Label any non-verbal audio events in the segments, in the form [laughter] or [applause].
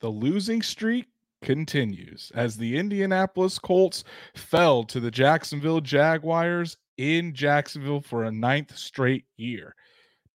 The losing streak continues as the Indianapolis Colts fell to the Jacksonville Jaguars in Jacksonville for a ninth straight year.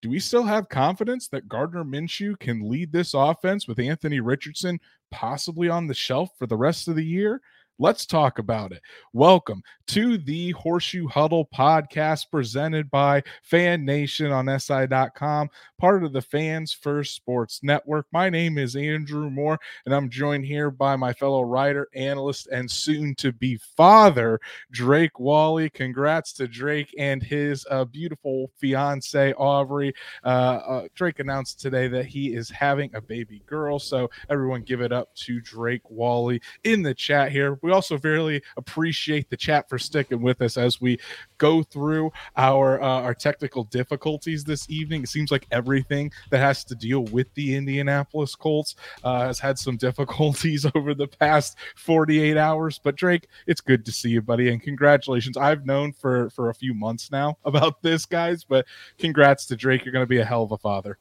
Do we still have confidence that Gardner Minshew can lead this offense with Anthony Richardson possibly on the shelf for the rest of the year? Let's talk about it. Welcome to the Horseshoe Huddle podcast presented by Fan Nation on SI.com, part of the Fans First Sports Network. My name is Andrew Moore, and I'm joined here by my fellow writer, analyst, and soon to be father, Drake Wally. Congrats to Drake and his uh, beautiful fiance, Aubrey. Uh, uh, Drake announced today that he is having a baby girl. So, everyone give it up to Drake Wally in the chat here we also really appreciate the chat for sticking with us as we go through our uh, our technical difficulties this evening. It seems like everything that has to deal with the Indianapolis Colts uh, has had some [laughs] difficulties over the past 48 hours. But Drake, it's good to see you, buddy, and congratulations. I've known for for a few months now about this, guys, but congrats to Drake. You're going to be a hell of a father.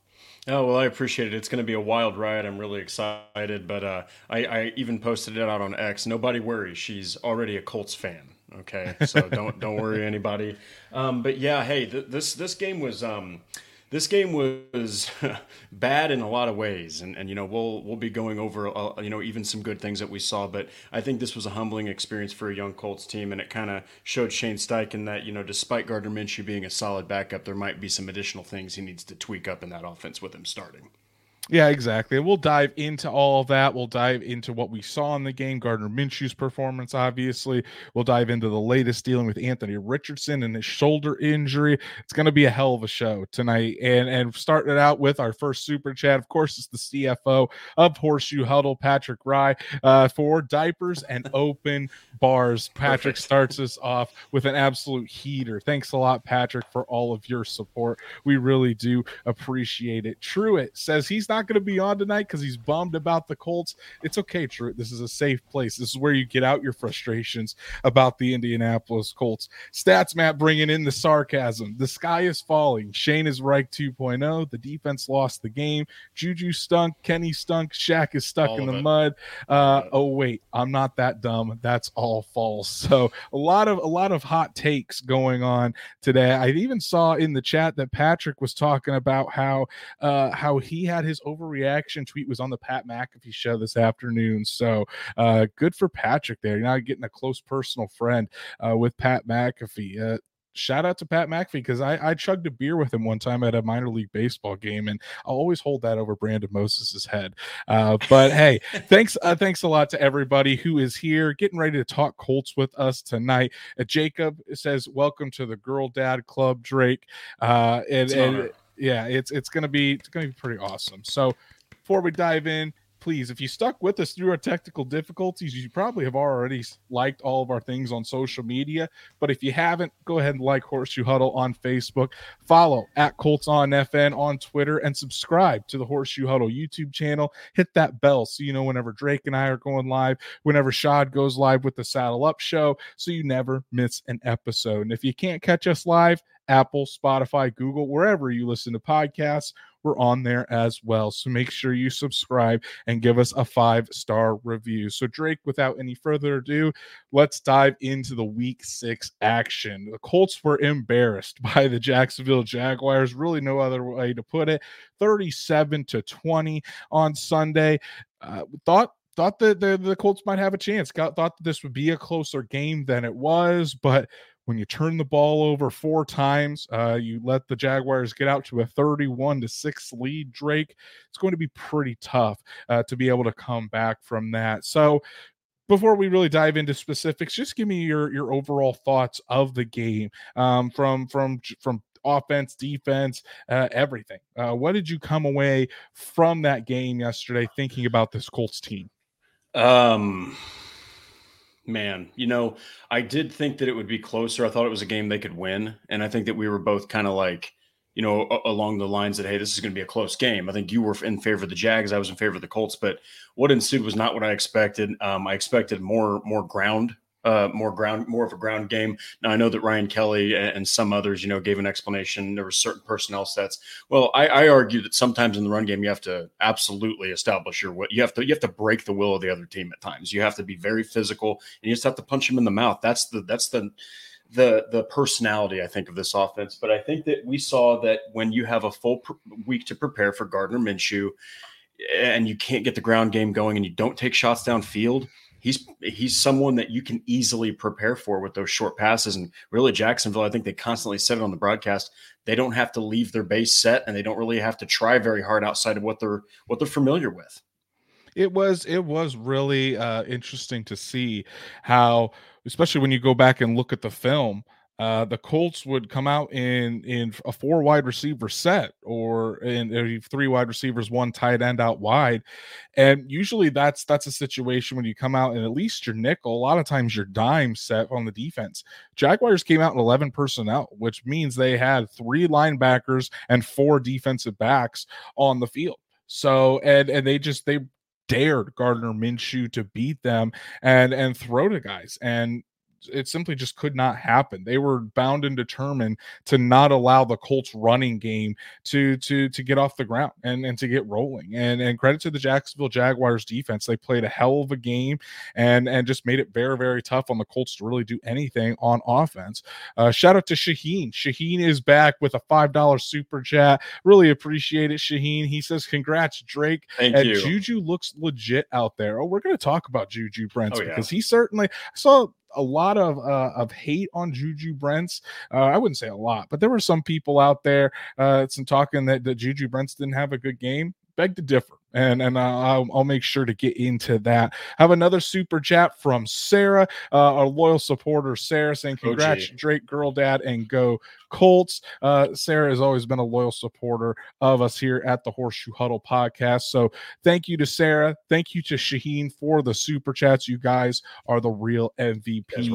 Oh well, I appreciate it. It's going to be a wild ride. I'm really excited. But uh, I, I even posted it out on X. Nobody worry. She's already a Colts fan. Okay, so don't don't worry [laughs] anybody. Um, but yeah, hey, th- this this game was um, this game was [laughs] bad in a lot of ways, and, and you know we'll we'll be going over uh, you know even some good things that we saw, but I think this was a humbling experience for a young Colts team, and it kind of showed Shane Steichen that you know despite Gardner Minshew being a solid backup, there might be some additional things he needs to tweak up in that offense with him starting. Yeah, exactly. We'll dive into all of that. We'll dive into what we saw in the game, Gardner Minshew's performance, obviously. We'll dive into the latest dealing with Anthony Richardson and his shoulder injury. It's going to be a hell of a show tonight. And and starting it out with our first super chat, of course, it's the CFO of Horseshoe Huddle, Patrick Rye, uh, for diapers and open bars. Patrick Perfect. starts us off with an absolute heater. Thanks a lot, Patrick, for all of your support. We really do appreciate it. Truitt says he's not not going to be on tonight because he's bummed about the Colts. It's okay, True. This is a safe place. This is where you get out your frustrations about the Indianapolis Colts. Stats Matt bringing in the sarcasm. The sky is falling. Shane is right 2.0. The defense lost the game. Juju stunk. Kenny stunk. Shaq is stuck all in the it. mud. Uh, oh wait, I'm not that dumb. That's all false. [laughs] So a lot of a lot of hot takes going on today. I even saw in the chat that Patrick was talking about how uh, how he had his overreaction tweet was on the Pat McAfee show this afternoon. So uh, good for Patrick there. You're not getting a close personal friend uh, with Pat McAfee. Uh, shout out to Pat McAfee because I, I chugged a beer with him one time at a minor league baseball game, and I'll always hold that over Brandon Moses's head. Uh, but hey, [laughs] thanks uh, thanks a lot to everybody who is here, getting ready to talk Colts with us tonight. Uh, Jacob says, "Welcome to the Girl Dad Club, Drake," uh, and, and yeah, it's it's gonna be it's gonna be pretty awesome. So before we dive in, please, if you stuck with us through our technical difficulties, you probably have already liked all of our things on social media. But if you haven't, go ahead and like Horseshoe Huddle on Facebook, follow at Colts on FN on Twitter, and subscribe to the Horseshoe Huddle YouTube channel. Hit that bell so you know whenever Drake and I are going live, whenever Shad goes live with the Saddle Up Show, so you never miss an episode. And if you can't catch us live, Apple, Spotify, Google, wherever you listen to podcasts. We're on there as well. So make sure you subscribe and give us a five star review. So, Drake, without any further ado, let's dive into the week six action. The Colts were embarrassed [laughs] by the Jacksonville Jaguars. Really, no other way to put it 37 to 20 on Sunday. Uh, thought thought that the, the Colts might have a chance. Got, thought that this would be a closer game than it was, but when you turn the ball over four times, uh, you let the Jaguars get out to a 31 to 6 lead, Drake. It's going to be pretty tough uh, to be able to come back from that. So, before we really dive into specifics, just give me your your overall thoughts of the game um, from from from offense, defense, uh, everything. Uh, what did you come away from that game yesterday thinking about this Colts team? Um, man, you know, I did think that it would be closer. I thought it was a game they could win, and I think that we were both kind of like you know, along the lines that, hey, this is going to be a close game. I think you were in favor of the Jags. I was in favor of the Colts. But what ensued was not what I expected. Um, I expected more more ground, uh, more ground, more of a ground game. Now I know that Ryan Kelly and some others, you know, gave an explanation. There were certain personnel sets. Well, I, I argue that sometimes in the run game you have to absolutely establish your what you have to you have to break the will of the other team at times. You have to be very physical and you just have to punch them in the mouth. That's the that's the the the personality I think of this offense. But I think that we saw that when you have a full pr- week to prepare for Gardner Minshew, and you can't get the ground game going, and you don't take shots downfield, he's he's someone that you can easily prepare for with those short passes. And really, Jacksonville, I think they constantly said it on the broadcast. They don't have to leave their base set, and they don't really have to try very hard outside of what they're what they're familiar with. It was it was really uh, interesting to see how especially when you go back and look at the film, uh, the Colts would come out in in a four wide receiver set or in three wide receivers, one tight end out wide, and usually that's that's a situation when you come out and at least your nickel. A lot of times your dime set on the defense. Jaguars came out in eleven personnel, which means they had three linebackers and four defensive backs on the field. So and and they just they dared Gardner Minshew to beat them and and throw to guys. And it simply just could not happen. They were bound and determined to not allow the Colts running game to to to get off the ground and and to get rolling. And and credit to the Jacksonville Jaguars defense. They played a hell of a game and and just made it very very tough on the Colts to really do anything on offense. Uh, shout out to Shaheen. Shaheen is back with a five dollar super chat. Really appreciate it, Shaheen. He says, "Congrats, Drake." Thank and you. Juju looks legit out there. Oh, we're going to talk about Juju Brents oh, yeah. because he certainly I saw a lot of uh, of hate on Juju Brents. Uh, I wouldn't say a lot, but there were some people out there, uh, some talking that, that Juju Brents didn't have a good game. Beg to differ and and I'll, I'll make sure to get into that. I have another super chat from Sarah, uh, our loyal supporter, Sarah, saying congrats, oh, Drake, girl dad, and go Colts. Uh, Sarah has always been a loyal supporter of us here at the Horseshoe Huddle podcast. So thank you to Sarah. Thank you to Shaheen for the super chats. You guys are the real MVPs.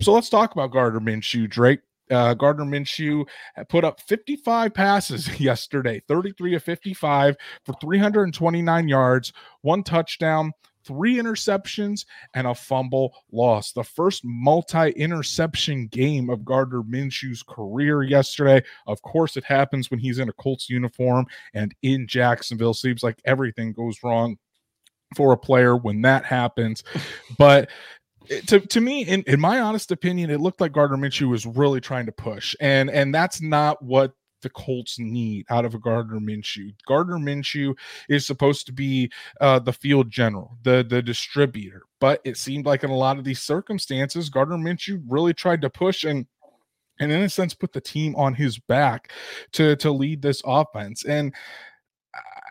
So let's talk about Gardner Minshew, Drake. Uh, Gardner Minshew put up 55 passes [laughs] yesterday, 33 of 55 for 329 yards, one touchdown, three interceptions, and a fumble loss. The first multi interception game of Gardner Minshew's career yesterday. Of course, it happens when he's in a Colts uniform and in Jacksonville. Seems like everything goes wrong for a player when that happens. [laughs] But to, to me, in, in my honest opinion, it looked like Gardner Minshew was really trying to push, and and that's not what the Colts need out of a Gardner Minshew. Gardner Minshew is supposed to be uh, the field general, the the distributor, but it seemed like in a lot of these circumstances, Gardner Minshew really tried to push and and in a sense put the team on his back to to lead this offense. And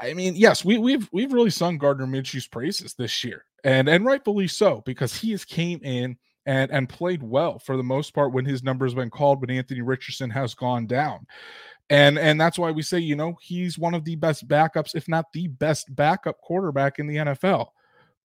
I mean, yes, we, we've we've really sung Gardner Minshew's praises this year and and rightfully so because he has came in and and played well for the most part when his number has been called, but Anthony Richardson has gone down. And and that's why we say, you know, he's one of the best backups, if not the best backup quarterback in the NFL.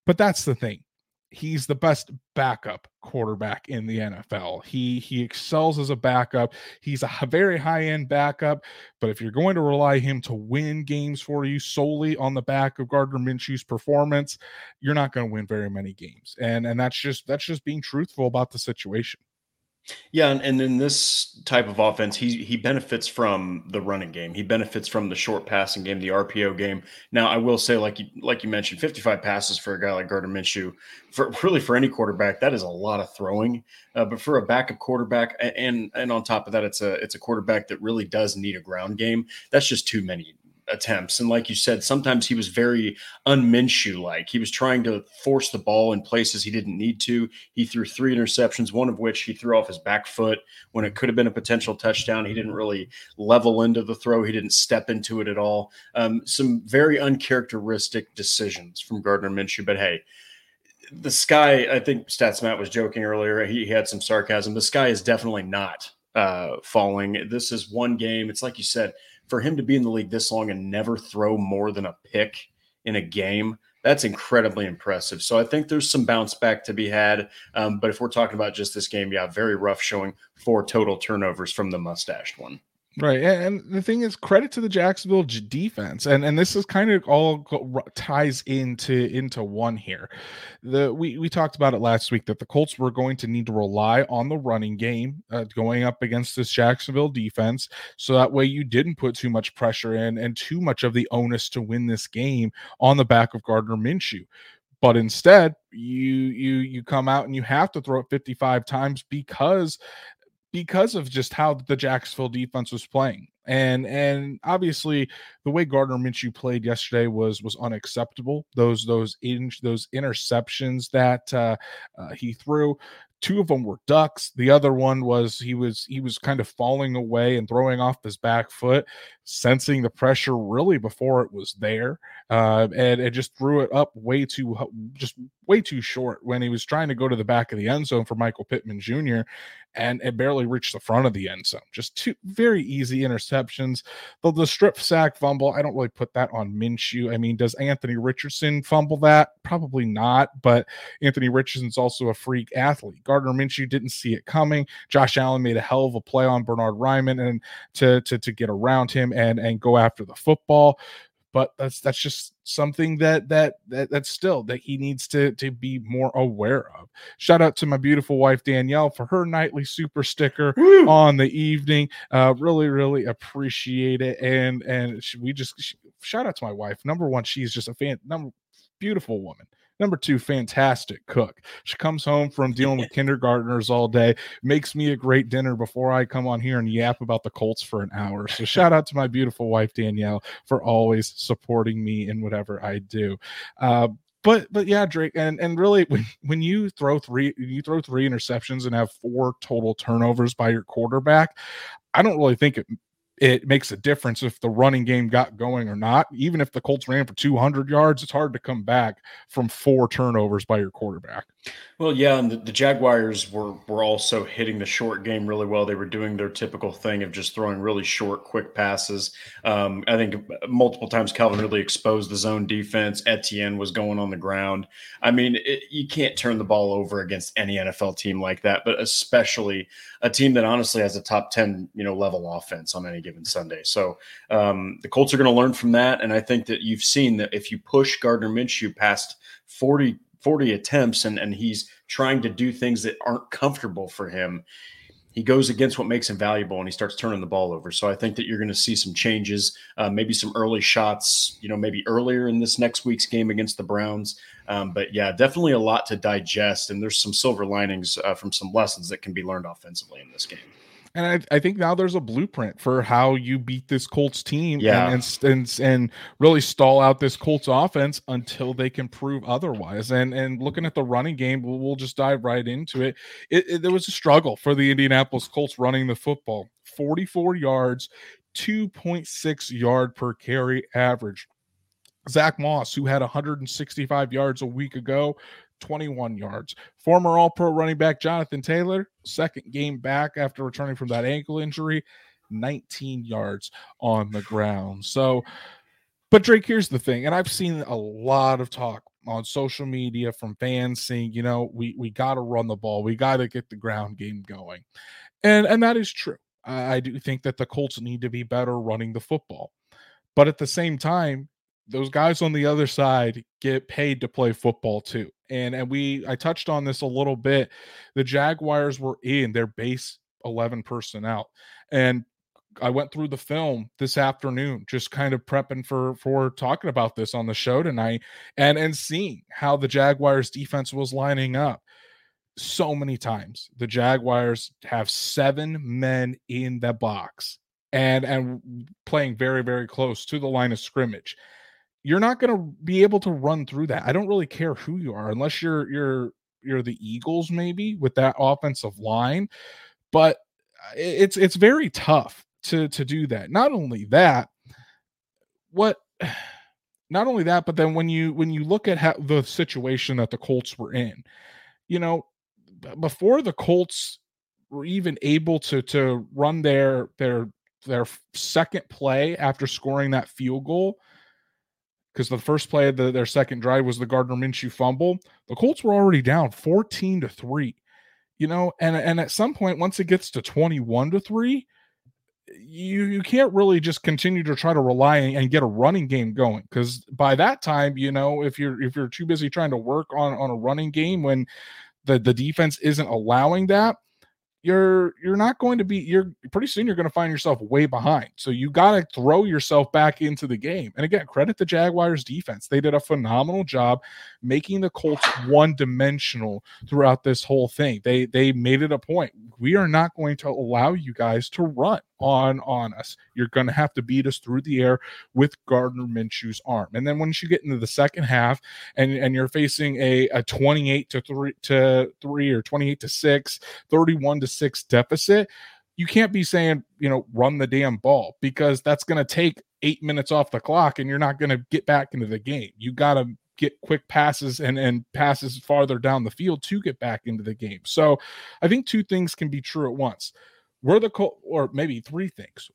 But that's the thing he's the best backup quarterback in the NFL. He he excels as a backup. He's a very high end backup, but if you're going to rely him to win games for you solely on the back of Gardner Minshew's performance, you're not going to win very many games. And and that's just that's just being truthful about the situation. Yeah, and, and in this type of offense, he he benefits from the running game. He benefits from the short passing game, the RPO game. Now, I will say, like you like you mentioned, 55 passes for a guy like Gardner Minshew, for really for any quarterback, that is a lot of throwing. Uh, but for a backup quarterback, and and on top of that, it's a it's a quarterback that really does need a ground game. That's just too many attempts. And like you said, sometimes he was very unminshew like. He was trying to force the ball in places he didn't need to. He threw three interceptions, one of which he threw off his back foot when it could have been a potential touchdown. He didn't really level into the throw, he didn't step into it at all. Um, some very uncharacteristic decisions from Gardner Minshew. But hey, the sky, I think Stats Matt was joking earlier. He, he had some sarcasm. The sky is definitely not uh, falling. This is one game. It's like you said, for him to be in the league this long and never throw more than a pick in a game, that's incredibly impressive. So I think there's some bounce back to be had. Um, but if we're talking about just this game, yeah, very rough showing four total turnovers from the mustached one. Right, and the thing is, credit to the Jacksonville defense, and and this is kind of all ties into into one here. The we we talked about it last week that the Colts were going to need to rely on the running game uh, going up against this Jacksonville defense, so that way you didn't put too much pressure in and too much of the onus to win this game on the back of Gardner Minshew but instead you you you come out and you have to throw it 55 times because because of just how the Jacksonville defense was playing. And and obviously the way Gardner Minshew played yesterday was was unacceptable. Those those in, those interceptions that uh, uh, he threw, two of them were ducks the other one was he was he was kind of falling away and throwing off his back foot sensing the pressure really before it was there uh, and it just threw it up way too just way too short when he was trying to go to the back of the end zone for michael pittman jr and it barely reached the front of the end zone. Just two very easy interceptions. The, strip sack fumble i don't really put that on minshew. I mean does anthony richardson fumble that? Probably not but anthony richardson's also a freak athlete. Gardner Minshew didn't see it coming. Josh Allen made a hell of a play on Bernard Raimann and to to to get around him and and go after the football. But that's that's just something that that that that's still that he needs to to be more aware of. Shout out to my beautiful wife Danielle for her nightly super sticker Woo! on the evening. Uh, really really appreciate it. And and she, we just she, shout out to my wife. Number one, she's just a fan. Number beautiful woman. Number two, fantastic cook. She comes home from [laughs] dealing with kindergartners all day, makes me a great dinner before I come on here and yap about the Colts for an hour. So [laughs] shout out to my beautiful wife Danielle for always supporting me in whatever I do. Uh, but but yeah, Drake, and and really when when you throw three you throw three interceptions and have four total turnovers by your quarterback, I don't really think it it makes a difference if the running game got going or not. Even if the Colts ran for 200 yards, it's hard to come back from four turnovers by your quarterback. Well, yeah, and the, the, Jaguars were were also hitting the short game really well. They were doing their typical thing of just throwing really short, quick passes. Um, I think multiple times Calvin really exposed the zone defense. Etienne was going on the ground. I mean, it, you can't turn the ball over against any NFL team like that, but especially a team that honestly has a top ten, you know, level offense on any given Sunday. So um, the Colts are going to learn from that, and I think that you've seen that if you push Gardner Minshew past forty 40 attempts and, and he's trying to do things that aren't comfortable for him, he goes against what makes him valuable and he starts turning the ball over. So I think that you're going to see some changes, uh, maybe some early shots, you know, maybe earlier in this next week's game against the Browns. Um, but yeah, definitely a lot to digest. And there's some silver linings uh, from some lessons that can be learned offensively in this game. And I, I, think now there's a blueprint for how you beat this Colts team yeah. and, and, and really stall out this Colts offense until they can prove otherwise. And and looking at the running game, we'll, we'll just dive right into it. It, it. There was a struggle for the Indianapolis Colts running the football. 44 yards, 2.6 yard per carry average. Zach Moss, who had 165 yards a week ago, 21 yards. Former All Pro running back Jonathan Taylor, second game back after returning from that ankle injury, 19 yards on the ground. So, but Drake, here's the thing, and I've seen a lot of talk on social media from fans saying, you know, we we got to run the ball, we got to get the ground game going, and and that is true. I, I do think that the Colts need to be better running the football, but at the same time, those guys on the other side get paid to play football too. And and we I touched on this a little bit. The Jaguars were in their base 11 personnel. And I went through the film this afternoon, just kind of prepping for for talking about this on the show tonight, and and seeing how the Jaguars defense was lining up. So many times the Jaguars have seven men in the box and and playing very very close to the line of scrimmage you're not going to be able to run through that. I don't really care who you are, unless you're you're you're the Eagles maybe with that offensive line, but uh, it's it's very tough to to do that. Not only that, what [sighs] not only that, but then when you when you look at how the situation that the Colts were in, you know, before the Colts were even able to to run their their their second play after scoring that field goal because the first play of the, their second drive was the Gardner Minshew fumble. The Colts were already down 14 to 3. You know, and and at some point once it gets to 21 to 3, you you can't really just continue to try to rely and get a running game going because by that time, you know, if you're if you're too busy trying to work on on a running game when the the defense isn't allowing that, you're you're not going to be you're pretty soon you're going to find yourself way behind. So you got to throw yourself back into the game. And again, credit the Jaguars defense. They did a phenomenal job making the Colts one-dimensional throughout this whole thing. They they made it a point. We are not going to allow you guys to run on on us. You're going to have to beat us through the air with Gardner Minshew's arm. And then once you get into the second half and and you're facing a a 28 to 3 to 3 or 28 to 6, 31 to 6 deficit, you can't be saying, you know, run the damn ball because that's going to take 8 minutes off the clock and you're not going to get back into the game. You got to get quick passes and and passes farther down the field to get back into the game. So, I think two things can be true at once were the Colts, or maybe three things.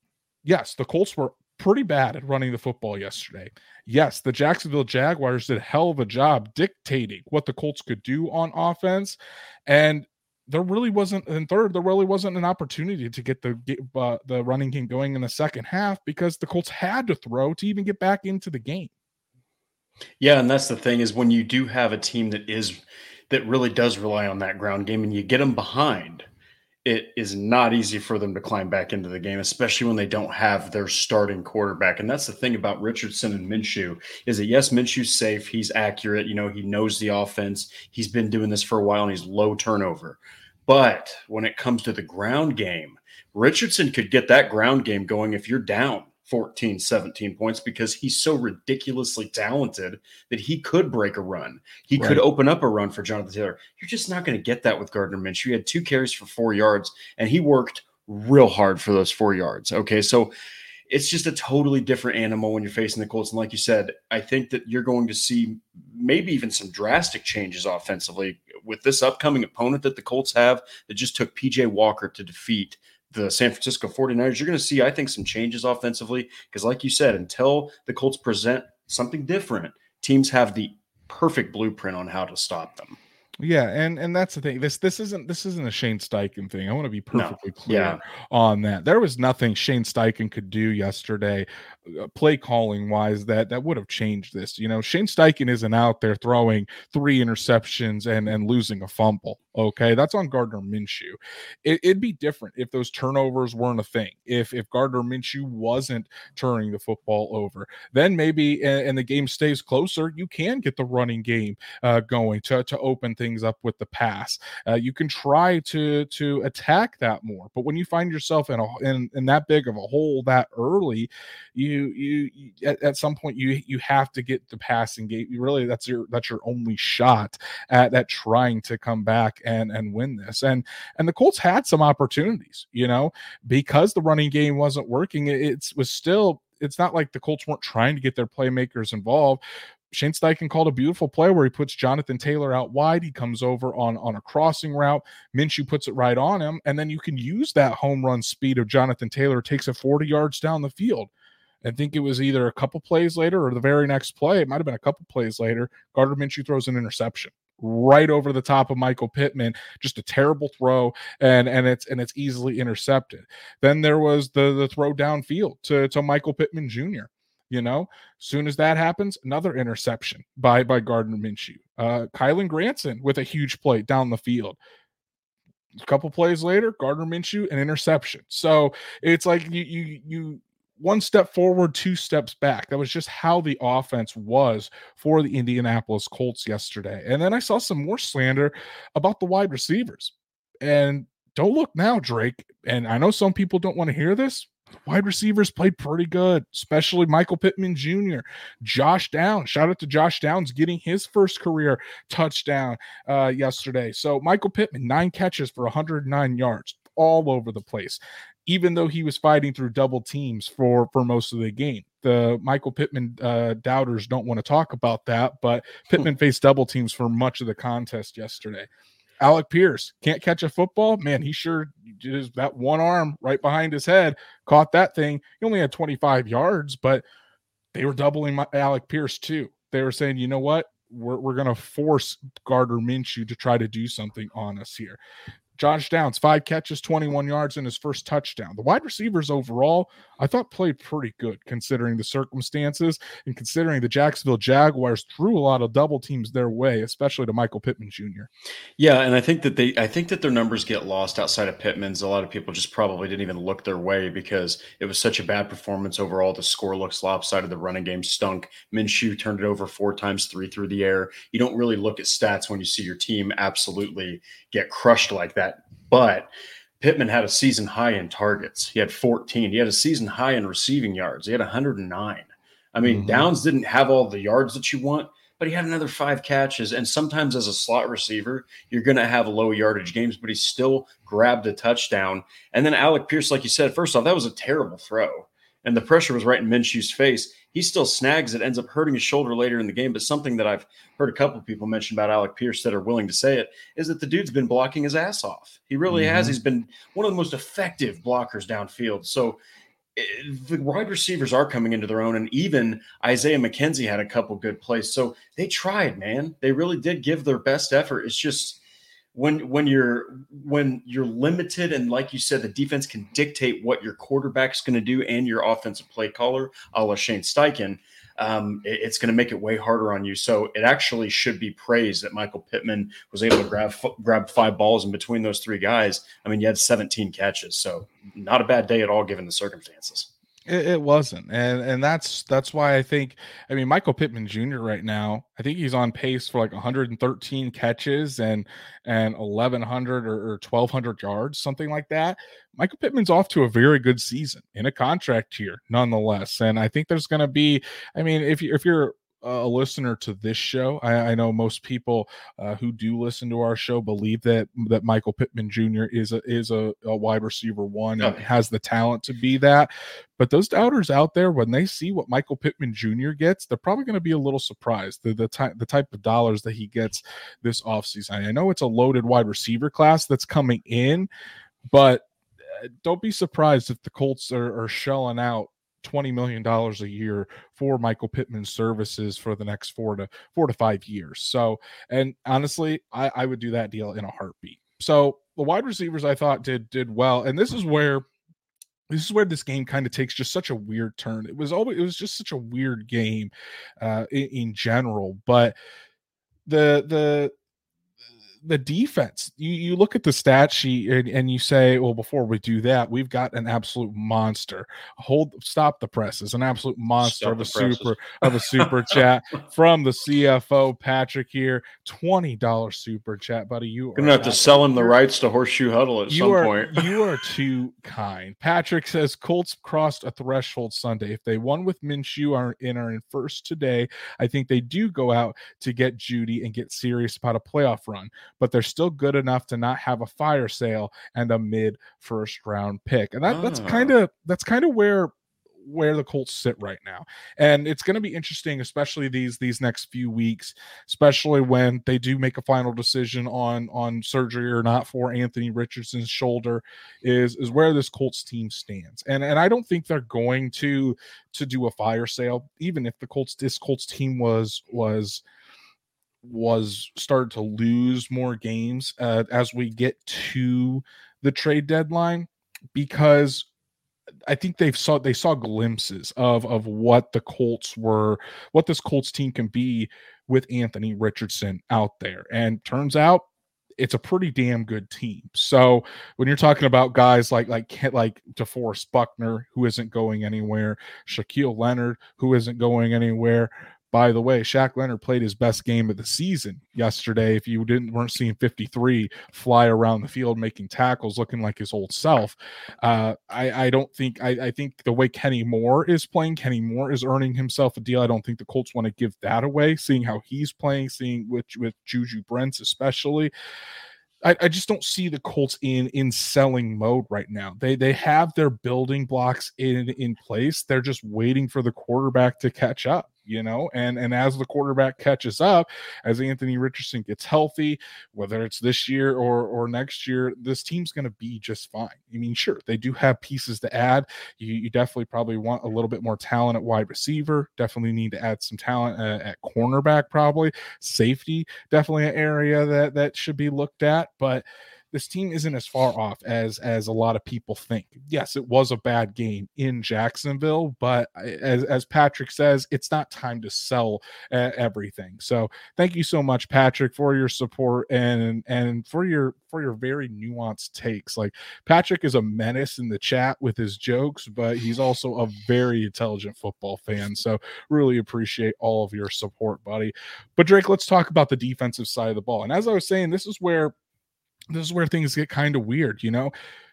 Yes, the Colts were pretty bad at running the football yesterday. Yes, the Jacksonville Jaguars did a hell of a job dictating what the Colts could do on offense. And there really wasn't, and third, there really wasn't an opportunity to get the uh, the running game going in the second half because the Colts had to throw to even get back into the game. Yeah, and that's the thing is when you do have a team that is that really does rely on that ground game and you get them behind it is not easy for them to climb back into the game, especially when they don't have their starting quarterback. And that's the thing about Richardson and Minshew is that yes, Minshew's safe, he's accurate, you know, he knows the offense, he's been doing this for a while, and he's low turnover. But when it comes to the ground game, Richardson could get that ground game going if you're down 14, 17 points because he's so ridiculously talented that he could break a run. He right. could open up a run for Jonathan Taylor. You're just not going to get that with Gardner Minshew. He had two carries for four yards, and he worked real hard for those four yards. Okay, so it's just a totally different animal when you're facing the Colts. And like you said, I think that you're going to see maybe even some drastic changes offensively with this upcoming opponent that the Colts have that just took PJ Walker to defeat the San Francisco 49ers, you're going to see, I think, some changes offensively. Because, like you said, until the Colts present something different, teams have the perfect blueprint on how to stop them. Yeah, and and that's the thing. This this isn't this isn't a Shane Steichen thing. I want to be perfectly no. clear yeah. on that. There was nothing Shane Steichen could do yesterday, uh, play calling wise, that that would have changed this. You know, Shane Steichen isn't out there throwing three interceptions and and losing a fumble. Okay, that's on Gardner Minshew. It, would be different if those turnovers weren't a thing. If if Gardner Minshew wasn't turning the football over, then maybe and, and the game stays closer, you can get the running game uh, going to to open things up with the pass. Uh, you can try to to attack that more. But when you find yourself in a in, in that big of a hole that early, you you, at, at, some point you you have to get the passing game. You really that's your that's your only shot at at trying to come back and and win this. And and the Colts had some opportunities, you know, because the running game wasn't working. It, it was still it's not like the Colts weren't trying to get their playmakers involved. Shane Steichen called a beautiful play where he puts Jonathan Taylor out wide. He comes over on, on a crossing route. Minshew puts it right on him. And then you can use that home run speed of Jonathan Taylor, takes it 40 yards down the field. I think it was either a couple plays later or the very next play. It might have been a couple plays later. Gardner Minshew throws an interception right over the top of Michael Pittman. Just a terrible throw, and and it's and it's easily intercepted. Then there was the the throw downfield to to Michael Pittman Jr. You know, soon as that happens, another interception by by Gardner Minshew. Uh, Kylen Granson with a huge play down the field. A couple plays later, Gardner Minshew an interception. So it's like you you you one step forward, two steps back. That was just how the offense was for the Indianapolis Colts yesterday. And then I saw some more slander about the wide receivers. And don't look now, Drake. And I know some people don't want to hear this, wide receivers played pretty good, especially Michael Pittman Jr., Josh Downs. Shout out to Josh Downs getting his first career touchdown uh, yesterday. So Michael Pittman, nine catches for 109 yards all over the place, even though he was fighting through double teams for for most of the game. The Michael Pittman uh, doubters don't want to talk about that, but Pittman faced double teams for much of the contest yesterday. Alec Pierce can't catch a football. Man, he sure did that one arm right behind his head, caught that thing. He only had 25 yards, but they were doubling my, Alec Pierce too. They were saying, you know what? We're, we're going to force Gardner Minshew to try to do something on us here. Josh Downs, five catches, 21 yards in his first touchdown. The wide receivers overall, I thought played pretty good considering the circumstances and considering the Jacksonville Jaguars threw a lot of double teams their way, especially to Michael Pittman Jr. Yeah, and I think that they I think that their numbers get lost outside of Pittman's. A lot of people just probably didn't even look their way because it was such a bad performance overall. The score looks lopsided, the running game stunk. Minshew turned it over four times, three through the air. You don't really look at stats when you see your team absolutely get crushed like that but Pittman had a season high in targets. He had 14. He had a season high in receiving yards. He had 109. I mean, mm-hmm. Downs didn't have all the yards that you want, but he had another five catches. And sometimes as a slot receiver, you're going to have low yardage games, but he still grabbed a touchdown. And then Alec Pierce, like you said, first off, that was a terrible throw. And the pressure was right in Minshew's face he still snags it, ends up hurting his shoulder later in the game. But something that I've heard a couple people mention about Alec Pierce that are willing to say it is that the dude's been blocking his ass off. He really mm-hmm. has. He's been one of the most effective blockers downfield. So eh, the wide receivers are coming into their own, and even Isaiah McKenzie had a couple good plays. So they tried, man. They really did give their best effort. It's just when when you're when you're limited and like you said the defense can dictate what your quarterback's going to do and your offensive play caller a la shane steichen um, it, it's going to make it way harder on you. So it actually should be praised that michael pittman was able to grab grab five balls in between those three guys. I mean you had 17 catches so not a bad day at all given the circumstances it, it, wasn't, and and that's that's why I think. I mean, Michael Pittman Jr. right now, I think he's on pace for like 113 catches and and 1100 or, or 1200 yards, something like that. Michael Pittman's off to a very good season in a contract here, nonetheless. And I think there's going to be. I mean, if you if you're a listener to this show. I, I know most people uh, who do listen to our show believe that that Michael Pittman Jr. is a is a, a wide receiver one and has the talent to be that. But those doubters out there, when they see what Michael Pittman Jr. gets, they're probably going to be a little surprised the the, ty- the type of dollars that he gets this offseason. I know it's a loaded wide receiver class that's coming in, but uh, don't be surprised if the Colts are, are shelling out twenty million dollars a year for Michael Pittman's services for the next four to four to five years. So, and honestly, I, I would do that deal in a heartbeat. So the wide receivers I thought did did well, and this is where this is where this game kind of takes just such a weird turn. It was always it was just such a weird game uh, in, in general, but the the the defense. You you look at the stat sheet and, and, you say, well, before we do that, we've got an absolute monster. Hold stop the presses, an absolute monster stop of a super of a super [laughs] chat from the CFO Patrick here. Twenty dollar super chat, buddy. You are gonna have to sell him the rights to horseshoe huddle at you some are, point. you are too kind. Patrick says Colts crossed a threshold Sunday. If they won with Minshew are in are in first today, I think they do go out to get Jeudy and get serious about a playoff run but they're still good enough to not have a fire sale and a mid first round pick. And that, oh. that's kind of that's kind of where where the Colts sit right now. And it's going to be interesting, especially these these next few weeks, especially when they do make a final decision on on surgery or not for Anthony Richardson's shoulder, is is where this Colts team stands. And and I don't think they're going to to do a fire sale, even if the Colts this Colts team was was was started to lose more games uh, as we get to the trade deadline because I think they've saw they saw glimpses of of what the Colts were, what this Colts team can be with Anthony Richardson out there. And turns out it's a pretty damn good team. So when you're talking about guys like like like DeForest Buckner, who isn't going anywhere, Shaquille Leonard, who isn't going anywhere, by the way, Shaq Leonard played his best game of the season yesterday. If you didn't weren't seeing 53 fly around the field making tackles, looking like his old self, uh, I, I, don't think I, I, think the way Kenny Moore is playing, Kenny Moore is earning himself a deal. I don't think the Colts want to give that away, seeing how he's playing, seeing with with Juju Brents especially. I, I, just don't see the Colts in in selling mode right now. They they have their building blocks in in place. They're just waiting for the quarterback to catch up. You know, and and as the quarterback catches up, as Anthony Richardson gets healthy, whether it's this year or or next year, this team's going to be just fine. I mean, sure, they do have pieces to add. You, you definitely probably want a little bit more talent at wide receiver. Definitely need to add some talent uh, at cornerback, probably safety. Definitely an area that that should be looked at, but this team isn't as far off as as a lot of people think. Yes, it was a bad game in Jacksonville, but as as Patrick says, it's not time to sell uh, everything. So thank you so much, Patrick, for your support and and for your for your very nuanced takes. Like Patrick is a menace in the chat with his jokes, but he's also a very intelligent football fan. So really appreciate all of your support, buddy. But Drake, let's talk about the defensive side of the ball. And as I was saying, this is where this is where things get kind of weird. You know,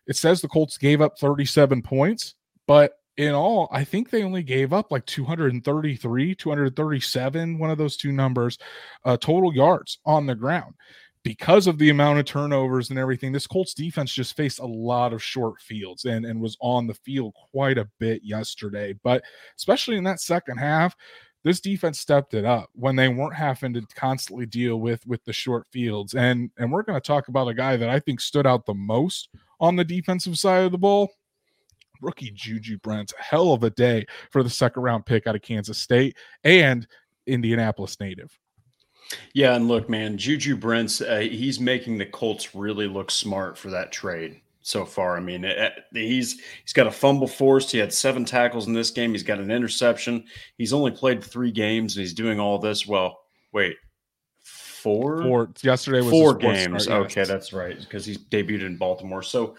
it says the Colts gave up 37 points, but in all, I think they only gave up like 233, 237, one of those two numbers, uh, total yards on the ground. Because of the amount of turnovers and everything, this Colts defense just faced a lot of short fields and, and was on the field quite a bit yesterday. But especially in that second half, this defense stepped it up when they weren't having to constantly deal with with the short fields. And and we're going to talk about a guy that i think stood out the most on the defensive side of the ball. Rookie juju brents hell of a day for the second round pick out of kansas state and indianapolis native. Yeah and look man juju brents uh, he's making the colts really look smart for that trade so far. I mean, it, he's he's got a fumble forced. He had seven tackles in this game. He's got an interception. He's only played three games, and he's doing all this. Well, wait, four? Four. Yesterday was four games. Start, yes. Okay, that's right, because he's debuted in Baltimore. So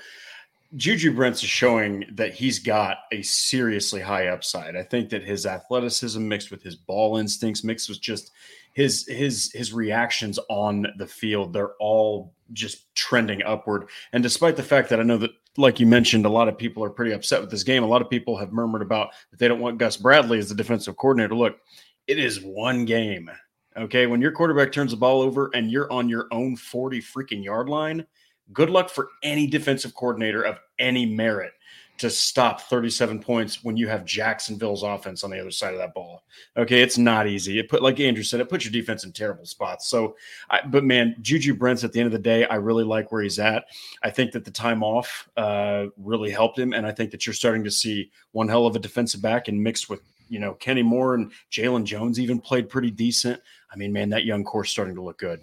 Juju Brents is showing that he's got a seriously high upside. I think that his athleticism mixed with his ball instincts, mixed with just his his his reactions on the field, they're all just trending upward. And despite the fact that I know that, like you mentioned, a lot of people are pretty upset with this game. A lot of people have murmured about that they don't want Gus Bradley as the defensive coordinator. Look, it is one game. Okay. When your quarterback turns the ball over and you're on your own 40 freaking yard line, good luck for any defensive coordinator of any merit to stop 37 points when you have Jacksonville's offense on the other side of that ball. Okay, it's not easy. It put, like Andrew said, it puts your defense in terrible spots. So, I, but man, Juju Brents at the end of the day, I really like where he's at. I think that the time off uh, really helped him, and I think that you're starting to see one hell of a defensive back and mixed with you know Kenny Moore and Jaylon Jones even played pretty decent. I mean, man, that young core starting to look good.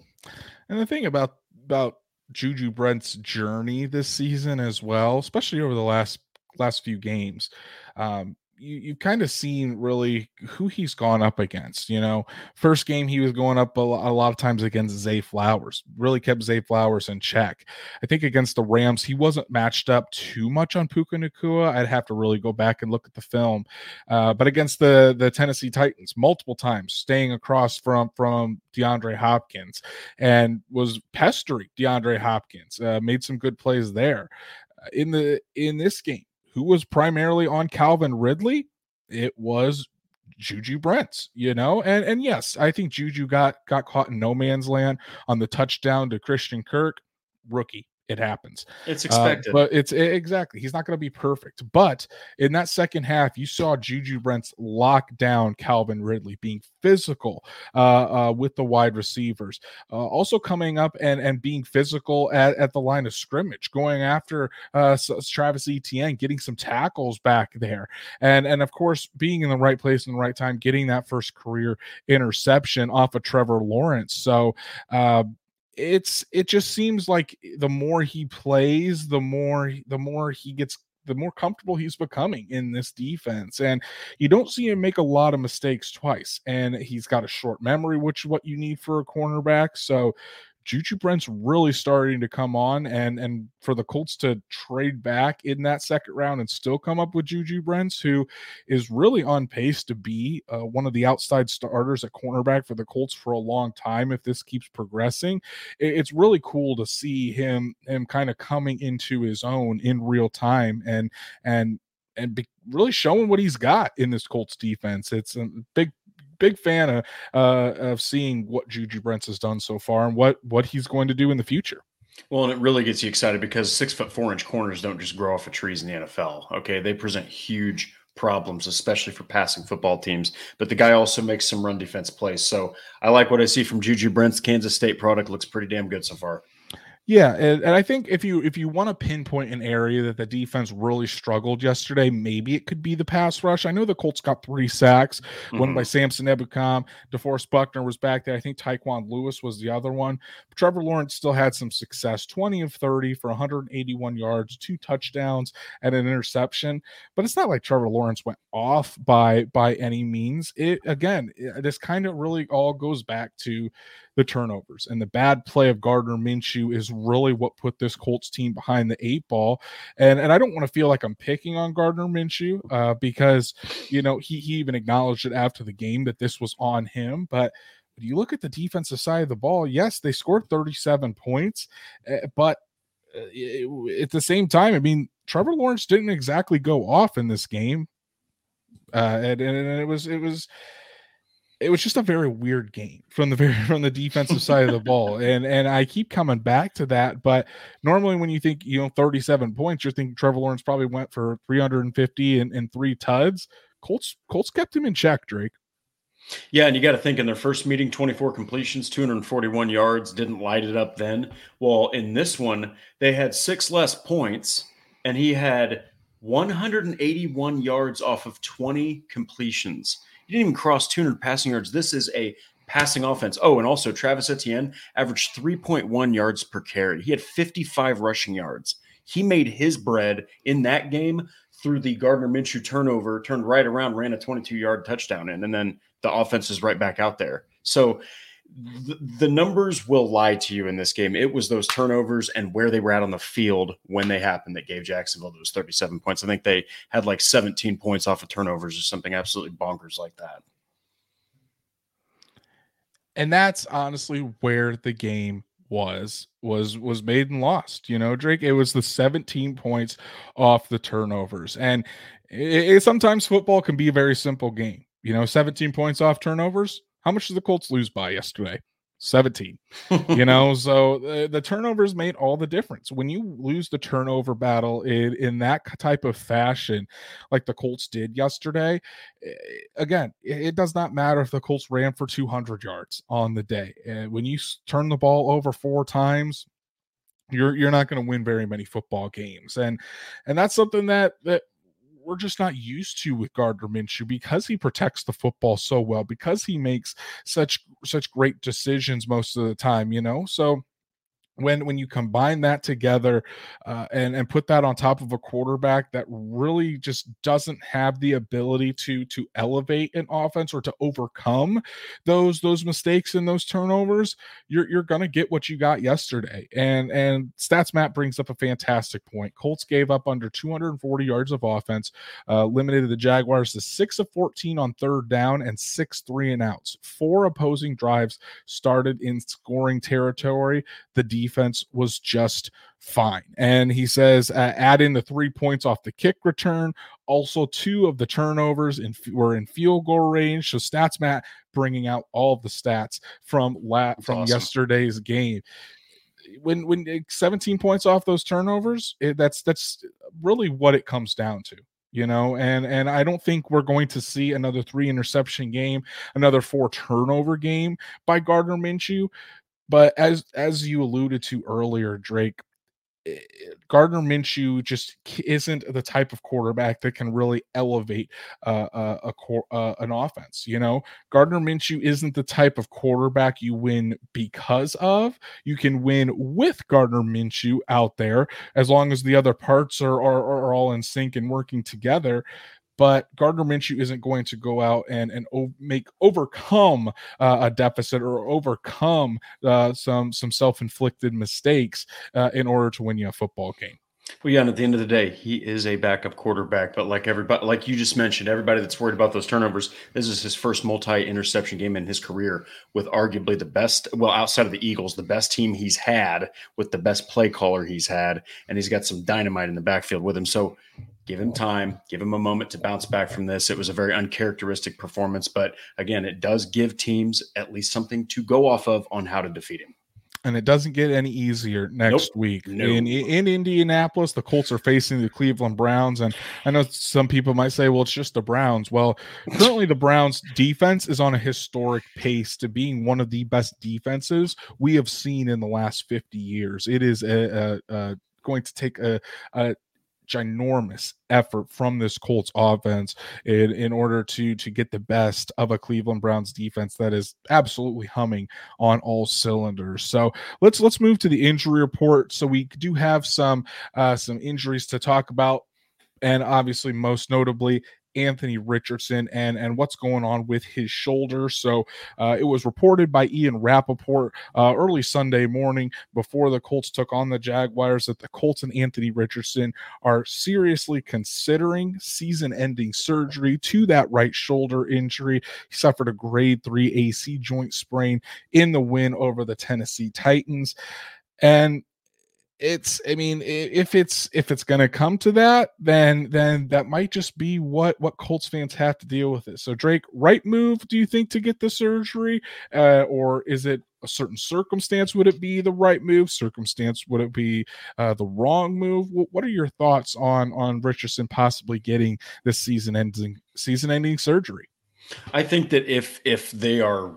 And the thing about about Juju Brent's journey this season as well, especially over the last last few games. Um, you, you've kind of seen really who he's gone up against. You know, first game he was going up a, a, lot of times against Zay Flowers, really kept Zay Flowers in check. I think against the Rams, he wasn't matched up too much on Puka Nacua. I'd have to really go back and look at the film. Uh, but against the the Tennessee Titans, multiple times staying across from from DeAndre Hopkins and was pestering DeAndre Hopkins. Uh, made some good plays there. In the in this game who was primarily on Calvin Ridley? It was Juju Brents, you know, and and yes, I think Juju got got caught in no man's land on the touchdown to Christian Kirk, rookie it happens. It's uh, expected. Uh, but it's it, exactly. He's not going to be perfect. But in that second half, you saw Juju Brents lock down Calvin Ridley, being physical uh, uh, with the wide receivers. Uh, also coming up and, and being physical at, at the line of scrimmage, going after uh, Travis Etienne, getting some tackles back there. And, and of course, being in the right place in the right time, getting that first career interception off of Trevor Lawrence. So, uh, it's it just seems like the more he plays, the more the more he gets the more comfortable he's becoming in this defense. And you don't see him make a lot of mistakes twice. And he's got a short memory, which is what you need for a cornerback. So Juju Brent's really starting to come on, and and for the Colts to trade back in that second round and still come up with Juju Brents, who is really on pace to be uh, one of the outside starters at cornerback for the Colts for a long time. If this keeps progressing, it's really cool to see him him kind of coming into his own in real time and and and be really showing what he's got in this Colts defense. It's a big big fan of uh, of seeing what Juju Brents has done so far and what what he's going to do in the future. Well, and it really gets you excited because six foot four inch corners don't just grow off of trees in the NFL. Okay, they present huge problems, especially for passing football teams. But the guy also makes some run defense plays. So I like what I see from Juju Brents. Kansas State product looks pretty damn good so far. Yeah, and, and, I think if you if you want to pinpoint an area that the defense really struggled yesterday, maybe it could be the pass rush. I know the Colts got three sacks, mm-hmm. one by Samson Ebukam, DeForest Buckner was back there. I think Tyquan Lewis was the other one. Trevor Lawrence still had some success, 20 of 30 for 181 yards, two touchdowns, and an interception. But it's not like Trevor Lawrence went off by by any means. It again, it, this kind of really all goes back to the turnovers. And the bad play of Gardner Minshew is really what put this Colts team behind the eight ball. And and I don't want to feel like I'm picking on Gardner Minshew uh, because you know he he even acknowledged it after the game that this was on him, but you look at the defensive side of the ball, yes, they scored 37 points, eh, but uh, at the same time, I mean, Trevor Lawrence didn't exactly go off in this game. Uh, and, and it was it was it was just a very weird game from the very [laughs] from the defensive side of the ball [laughs] and and i keep coming back to that but normally when you think you know 37 points you're thinking trevor lawrence probably went for 350 and, and three tuds colts colts kept him in check drake yeah, and you got to think in their first meeting, 24 completions, 241 yards, didn't light it up then. Well, in this one, they had six less points, and he had 181 yards off of 20 completions. He didn't even cross 200 passing yards. This is a passing offense. Oh, and also Travis Etienne averaged 3.1 yards per carry. He had 55 rushing yards. He made his bread in that game through the Gardner Minshew turnover, turned right around, ran a 22 yard touchdown in, and then the offense is right back out there. So the, numbers will lie to you in this game. It was those turnovers and where they were at on the field when they happened that gave Jacksonville those 37 points. I think they had like 17 points off of turnovers or something absolutely bonkers like that. And that's honestly where the game was was was made and lost you know drake it was the 17 points off the turnovers and it, it, sometimes football can be a very simple game you know 17 points off turnovers how much did the Colts lose by yesterday? 17 [laughs] you know so the, the, turnovers made all the difference. When you lose the turnover battle in, in that type of fashion like the colts did yesterday eh, again it, does not matter if the colts ran for 200 yards on the day. And when you turn the ball over four times you're you're not going to win very many football games. And and that's something that that we're just not used to with Gardner Minshew because he protects the football so well, because he makes such such great decisions most of the time, you know. So when when you combine that together uh, and and put that on top of a quarterback that really just doesn't have the ability to to elevate an offense or to overcome those those mistakes and those turnovers you're you're gonna get what you got yesterday. And and stats matt brings up a fantastic point. Colts gave up under 240 yards of offense uh, limited the jaguars to 6 of 14 on third down and 6 three and outs. Four opposing drives started in scoring territory. The defense was just fine. And he says, uh, add in the three points off the kick return. Also, two of the turnovers in, were in field goal range. So, Stats Matt bringing out all of the stats from la- from awesome. yesterday's game. When when 17 points off those turnovers, it, that's that's really what it comes down to you know and and i don't think we're going to see another three interception game another four turnover game by gardner minshew but as as you alluded to earlier, Drake, Gardner Minshew just isn't the type of quarterback that can really elevate uh, a, a uh, an offense. You know, Gardner Minshew isn't the type of quarterback you win because of. You can win with Gardner Minshew out there as long as the other parts are are, are all in sync and working together but Gardner Minshew isn't going to go out and and o- make overcome uh, a deficit or overcome uh, some some self inflicted mistakes uh, in order to win you a football game. Well, yeah, and at the end of the day, he is a backup quarterback. But like everybody, like you just mentioned, everybody that's worried about those turnovers, this is his first multi-interception game in his career with arguably the best, well, outside of the Eagles, the best team he's had with the best play caller he's had, and he's got some dynamite in the backfield with him. So give him time, give him a moment to bounce back from this. It was a very uncharacteristic performance, but again, it does give teams at least something to go off of on how to defeat him. And it doesn't get any easier next Nope. week No. in in Indianapolis. The Colts are facing the Cleveland Browns, and I know some people might say, "Well, it's just the Browns." Well, currently the Browns defense is on a historic pace to being one of the best defenses we have seen in the last fifty years. It is a, a, a going to take a, a ginormous effort from this Colts offense in, in order to to get the best of a Cleveland Browns defense that is absolutely humming on all cylinders. So let's let's move to the injury report. So we do have some uh, some injuries to talk about, and obviously most notably. Anthony Richardson and and what's going on with his shoulder. So uh, it was reported by Ian Rapoport uh, early Sunday morning before the Colts took on the Jaguars that the Colts and Anthony Richardson are seriously considering season ending surgery to that right shoulder injury. He suffered a grade three AC joint sprain in the win over the Tennessee Titans. And it's i mean if it's if it's going to come to that then then that might just be what what colts fans have to deal with it. So drake right move do you think to get the surgery? Uh, or is it a certain circumstance? Would it be the right move? Circumstance would it be uh, the wrong move? Wh- what are your thoughts on on richardson possibly getting this season ending season ending surgery? I think that if if they are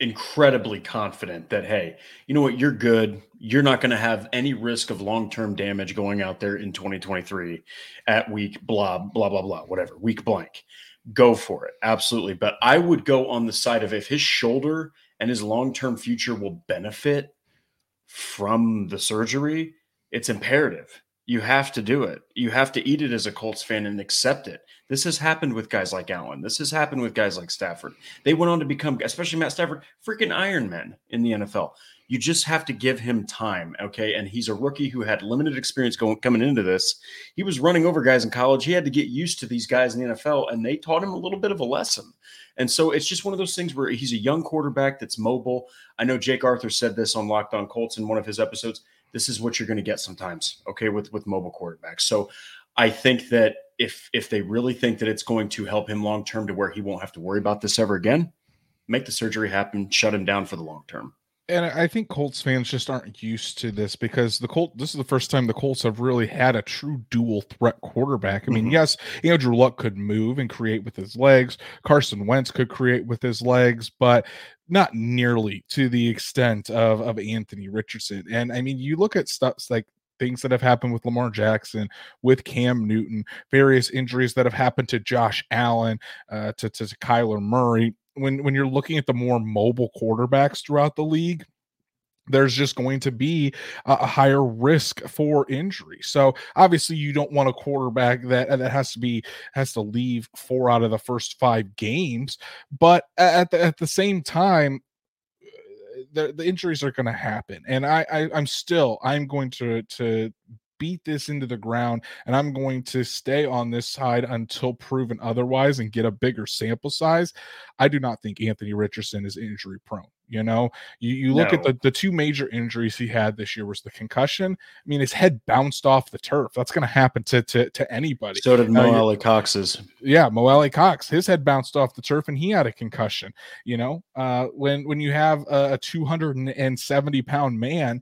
incredibly confident that hey, you know what, you're good, you're not going to have any risk of long-term damage going out there in 2023 at week blah blah blah blah whatever, week blank. Go for it. Absolutely. But I would go on the side of if his shoulder and his long-term future will benefit from the surgery, it's imperative. You have to do it. You have to eat it as a Colts fan and accept it. This has happened with guys like Allen. This has happened with guys like Stafford. They went on to become, especially Matt Stafford, freaking Iron Men in the NFL. You just have to give him time, okay? And he's a rookie who had limited experience going coming into this. He was running over guys in college. He had to get used to these guys in the NFL, and they taught him a little bit of a lesson. And so it's just one of those things where he's a young quarterback that's mobile. I know Jake Arthur said this on Locked On Colts in one of his episodes. This is what you're going to get sometimes, okay, with with mobile quarterbacks. So I think that if if they really think that it's going to help him long term to where he won't have to worry about this ever again, make the surgery happen, shut him down for the long term. and I think Colts fans just aren't used to this because the Colt. This is the first time the Colts have really had a true dual threat quarterback. I mean, Mhm. yes, Andrew Luck could move and create with his legs. Carson Wentz could create with his legs, but not nearly to the extent of of Anthony Richardson. And I mean, you look at stuff like things that have happened with Lamar Jackson, with Cam Newton, various injuries that have happened to Josh Allen, uh, to, to to Kyler Murray. When when you're looking at the more mobile quarterbacks throughout the league, there's just going to be a, higher risk for injury. So obviously, you don't want a quarterback that that has to be has to leave four out of the first five games. But at the, at the same time, uh, the, the injuries are going to happen, and I, I I'm still I'm going to to beat this into the ground and I'm going to stay on this side until proven otherwise and get a bigger sample size. I do not think Anthony Richardson is injury prone. You know, you, you look at the, the two major injuries he had this year was the concussion. I mean, his head bounced off the turf. That's going to happen to, to to anybody. So did Now Mo Alie-Cox's. yeah, Mo Alie-Cox, his head bounced off the turf and he had a concussion. You know, uh, when when you have a, a 270 pound man,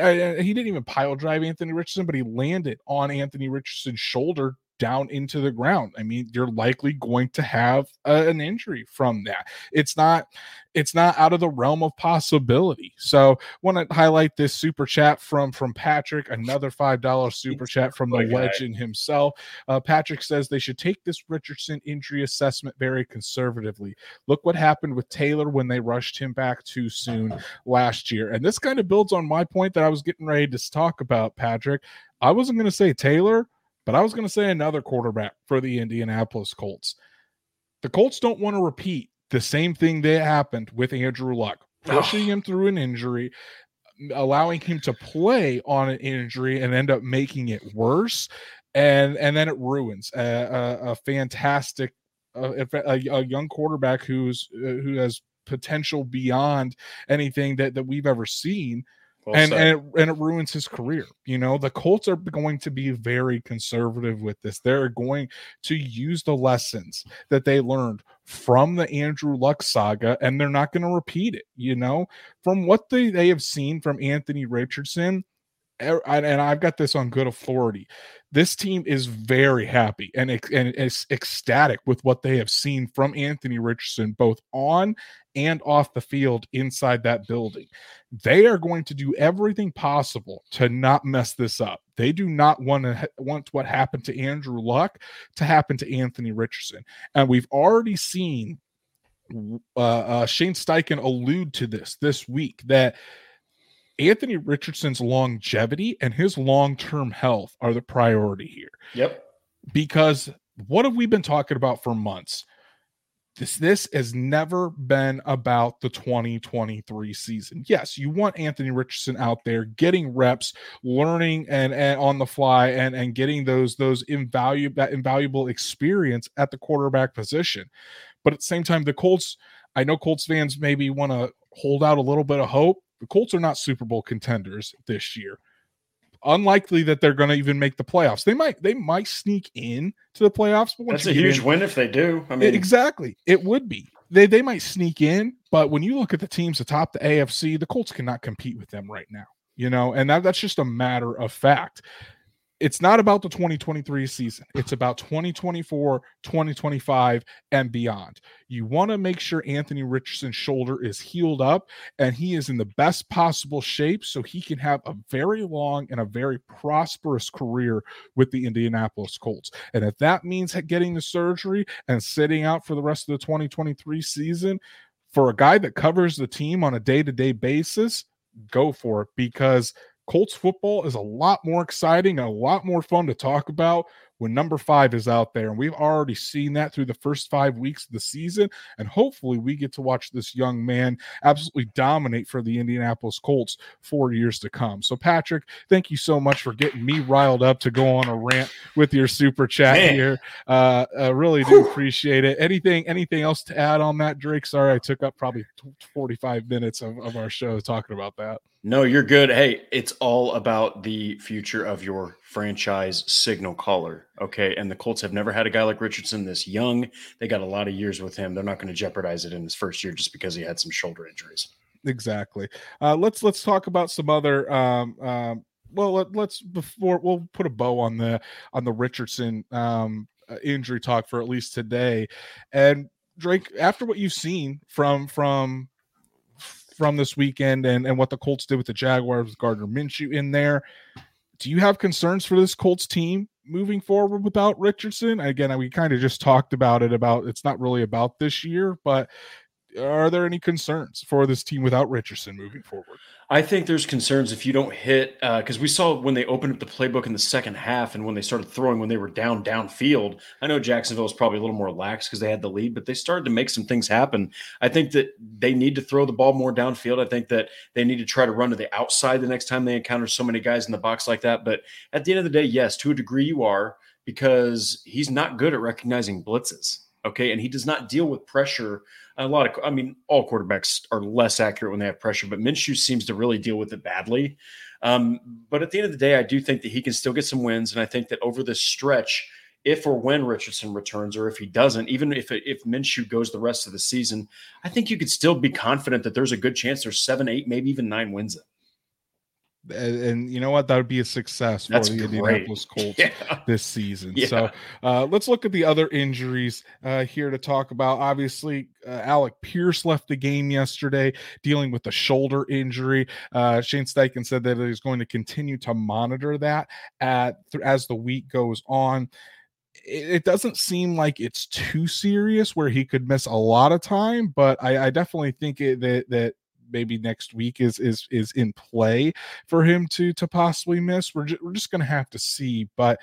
uh, he didn't even pile drive Anthony Richardson, but he landed on Anthony Richardson's shoulder down into the ground. I mean, you're likely going to have uh, an injury from that. It's not it's not out of the realm of possibility. So, want to highlight this super chat from from Patrick, another five dollar super chat from the legend himself. Uh, Patrick says they should take this Richardson injury assessment very conservatively. Look what happened with Taylor when they rushed him back too soon [laughs] last year. And this kind of builds on my point that I was getting ready to talk about, Patrick. I wasn't going to say Taylor, but I was going to say another quarterback for the Indianapolis Colts. The Colts don't want to repeat the same thing that happened with Andrew Luck, [sighs] pushing him through an injury, allowing him to play on an injury and end up making it worse. And and then it ruins a, a, a fantastic, a, a, young quarterback who's uh, who has potential beyond anything that that we've ever seen Well and and it, and it ruins his career. You know, the Colts are going to be very conservative with this. They're going to use the lessons that they learned from the Andrew Luck saga, and they're not going to repeat it. You know, from what they, they have seen from Anthony Richardson, and I've got this on good authority. This team is very happy and and is ecstatic with what they have seen from Anthony Richardson, both on and off the field inside that building. They are going to do everything possible to not mess this up. They do not want to want what happened to Andrew Luck to happen to Anthony Richardson, and we've already seen uh, uh, Shane Steichen allude to this this week that Anthony Richardson's longevity and his long term health are the priority here. Yep. Because what have we been talking about for months? This this has never been about the 2023 season. Yes, you want Anthony Richardson out there getting reps, learning and, and on the fly and and getting those those invaluable that invaluable experience at the quarterback position. But at the same time, the Colts, I know Colts fans maybe want to hold out a little bit of hope the Colts are not Super Bowl contenders this year. Unlikely that they're going to even make the playoffs. They might they might sneak in to the playoffs. But That's a huge in, win if they do. I mean, exactly, it would be. They they might sneak in, but when you look at the teams atop the AFC, the Colts cannot compete with them right now. You know, and that, that's just a matter of fact it's not about the 2023 season. It's about 2024, 2025, and beyond. You want to make sure Anthony Richardson's shoulder is healed up and he is in the best possible shape so he can have a very long and a very prosperous career with the Indianapolis Colts. And if that means getting the surgery and sitting out for the rest of the 2023 season, for a guy that covers the team on a day to day basis, go for it because Colts football is a lot more exciting a lot more fun to talk about when number five is out there. And we've already seen that through the first five weeks of the season. And hopefully, we get to watch this young man absolutely dominate for the Indianapolis Colts for years to come. So, Patrick, thank you so much for getting me riled up to go on a rant with your super chat man. here. Uh, I really do Whew. appreciate it. Anything, anything else to add on that, Drake? Sorry, I took up probably 45 minutes of, of our show talking about that. No, you're good. Hey, it's all about the future of your franchise signal caller. Okay. And the Colts have never had a guy like Richardson this young. They got a lot of years with him. They're not going to jeopardize it in his first year just because he had some shoulder injuries. Exactly. Uh, let's let's talk about some other um, um, well let, us before we'll put a bow on the on the Richardson um, uh, injury talk for at least today. And Drake, after what you've seen from from from this weekend and, and what the Colts did with the Jaguars with Gardner Minshew in there. Do you have concerns for this Colts team moving forward without Richardson? Again, we kind of just talked about it about it's not really about this year, but are there any concerns for this team without Richardson moving forward? I think there's concerns if you don't hit because uh, we saw when they opened up the playbook in the second half and when they started throwing when they were down downfield. I know Jacksonville was probably a little more lax because they had the lead, but they started to make some things happen. I think that they need to throw the ball more downfield. I think that they need to try to run to the outside the next time they encounter so many guys in the box like that. But at the end of the day, yes, to a degree you are because he's not good at recognizing blitzes. Okay, and he does not deal with pressure a lot of, I mean, all quarterbacks are less accurate when they have pressure, but Minshew seems to really deal with it badly. Um, but at the end of the day, I do think that he can still get some wins, and I think that over this stretch, if or when Richardson returns, or if he doesn't, even if if Minshew goes the rest of the season, I think you could still be confident that there's a good chance there's seven, eight, maybe even nine wins. And, and, you know what that would be a success for the great. Indianapolis [laughs] Colts yeah. this season. Yeah. So uh, let's look at the other injuries uh, here to talk about. Obviously, uh, Alec Pierce left the game yesterday dealing with a shoulder injury. Uh, Shane Steichen said that he's going to continue to monitor that at as the week goes on it doesn't seem like it's too serious where he could miss a lot of time, but I, I definitely think it, that that maybe next week is is is in play for him to to possibly miss. We're just, we're just going to have to see, but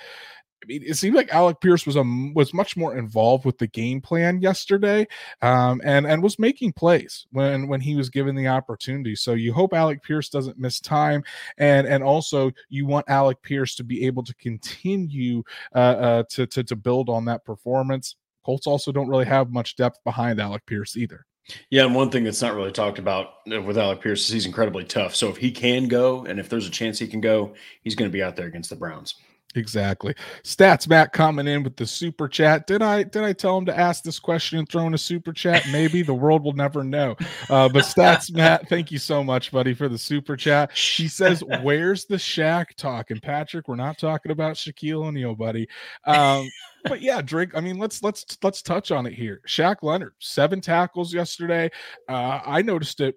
I mean, it seemed like Alec Pierce was a was much more involved with the game plan yesterday, um, and and was making plays when when he was given the opportunity. So you hope Alec Pierce doesn't miss time, and and also you want Alec Pierce to be able to continue uh, uh, to, to to build on that performance. Colts also don't really have much depth behind Alec Pierce either. Yeah, and one thing that's not really talked about uh, with Alec Pierce is he's incredibly tough. So if he can go, and if there's a chance he can go, he's going to be out there against the Browns. Exactly. Stats Matt coming in with the super chat. Did I did I tell him to ask this question and throw in a super chat? Maybe the world will never know. Uh, but Stats [laughs] Matt, thank you so much, buddy, for the super chat. He says, [laughs] "Where's the Shaq talk?" And Patrick, we're not talking about Shaquille O'Neal, buddy. Um, but yeah, Drake. I mean, let's let's let's touch on it here. Shaq Leonard, seven tackles yesterday. Uh, I noticed it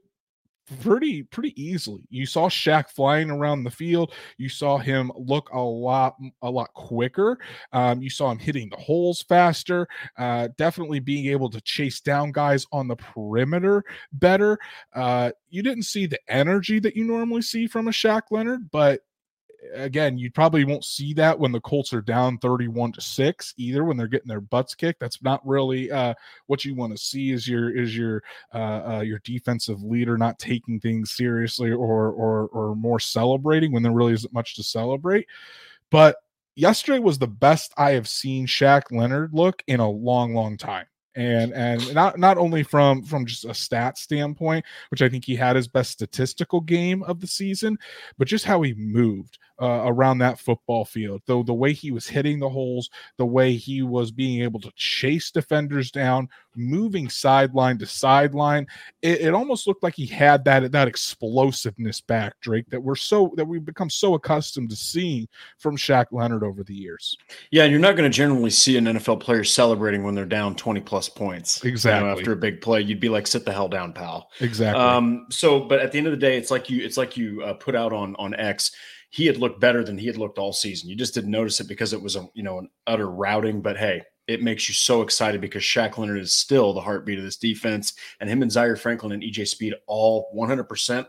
pretty pretty easily. You saw Shaq flying around the field. You saw him look a lot a lot quicker. Um, you saw him hitting the holes faster. Uh, definitely being able to chase down guys on the perimeter better. Uh, you didn't see the energy that you normally see from a Shaq Leonard, but again, you probably won't see that when the Colts are down 31 to 6 either when they're getting their butts kicked. That's not really uh, what you want to see is your is your uh, uh, your defensive leader not taking things seriously or or or more celebrating when there really isn't much to celebrate. But yesterday was the best I have seen Shaq Leonard look in a long, long time and and not not only from from just a stat standpoint which i think he had his best statistical game of the season but just how he moved uh, around that football field. Though the way he was hitting the holes, the way he was being able to chase defenders down, moving sideline to sideline, it, it, almost looked like he had that that explosiveness back, Drake, that we're so that we've become so accustomed to seeing from Shaq Leonard over the years. Yeah, and you're not going to generally see an NFL player celebrating when they're down 20 plus points. Exactly. You know, after a big play, you'd be like, "Sit the hell down, pal." Exactly. Um. So, but at the end of the day, it's like you it's like you uh, put out on on X he had looked better than he had looked all season. You just didn't notice it because it was a you know an utter routing. But hey, it makes you so excited because Shaq Leonard is still the heartbeat of this defense, and him and Zaire Franklin and EJ Speed all 100%,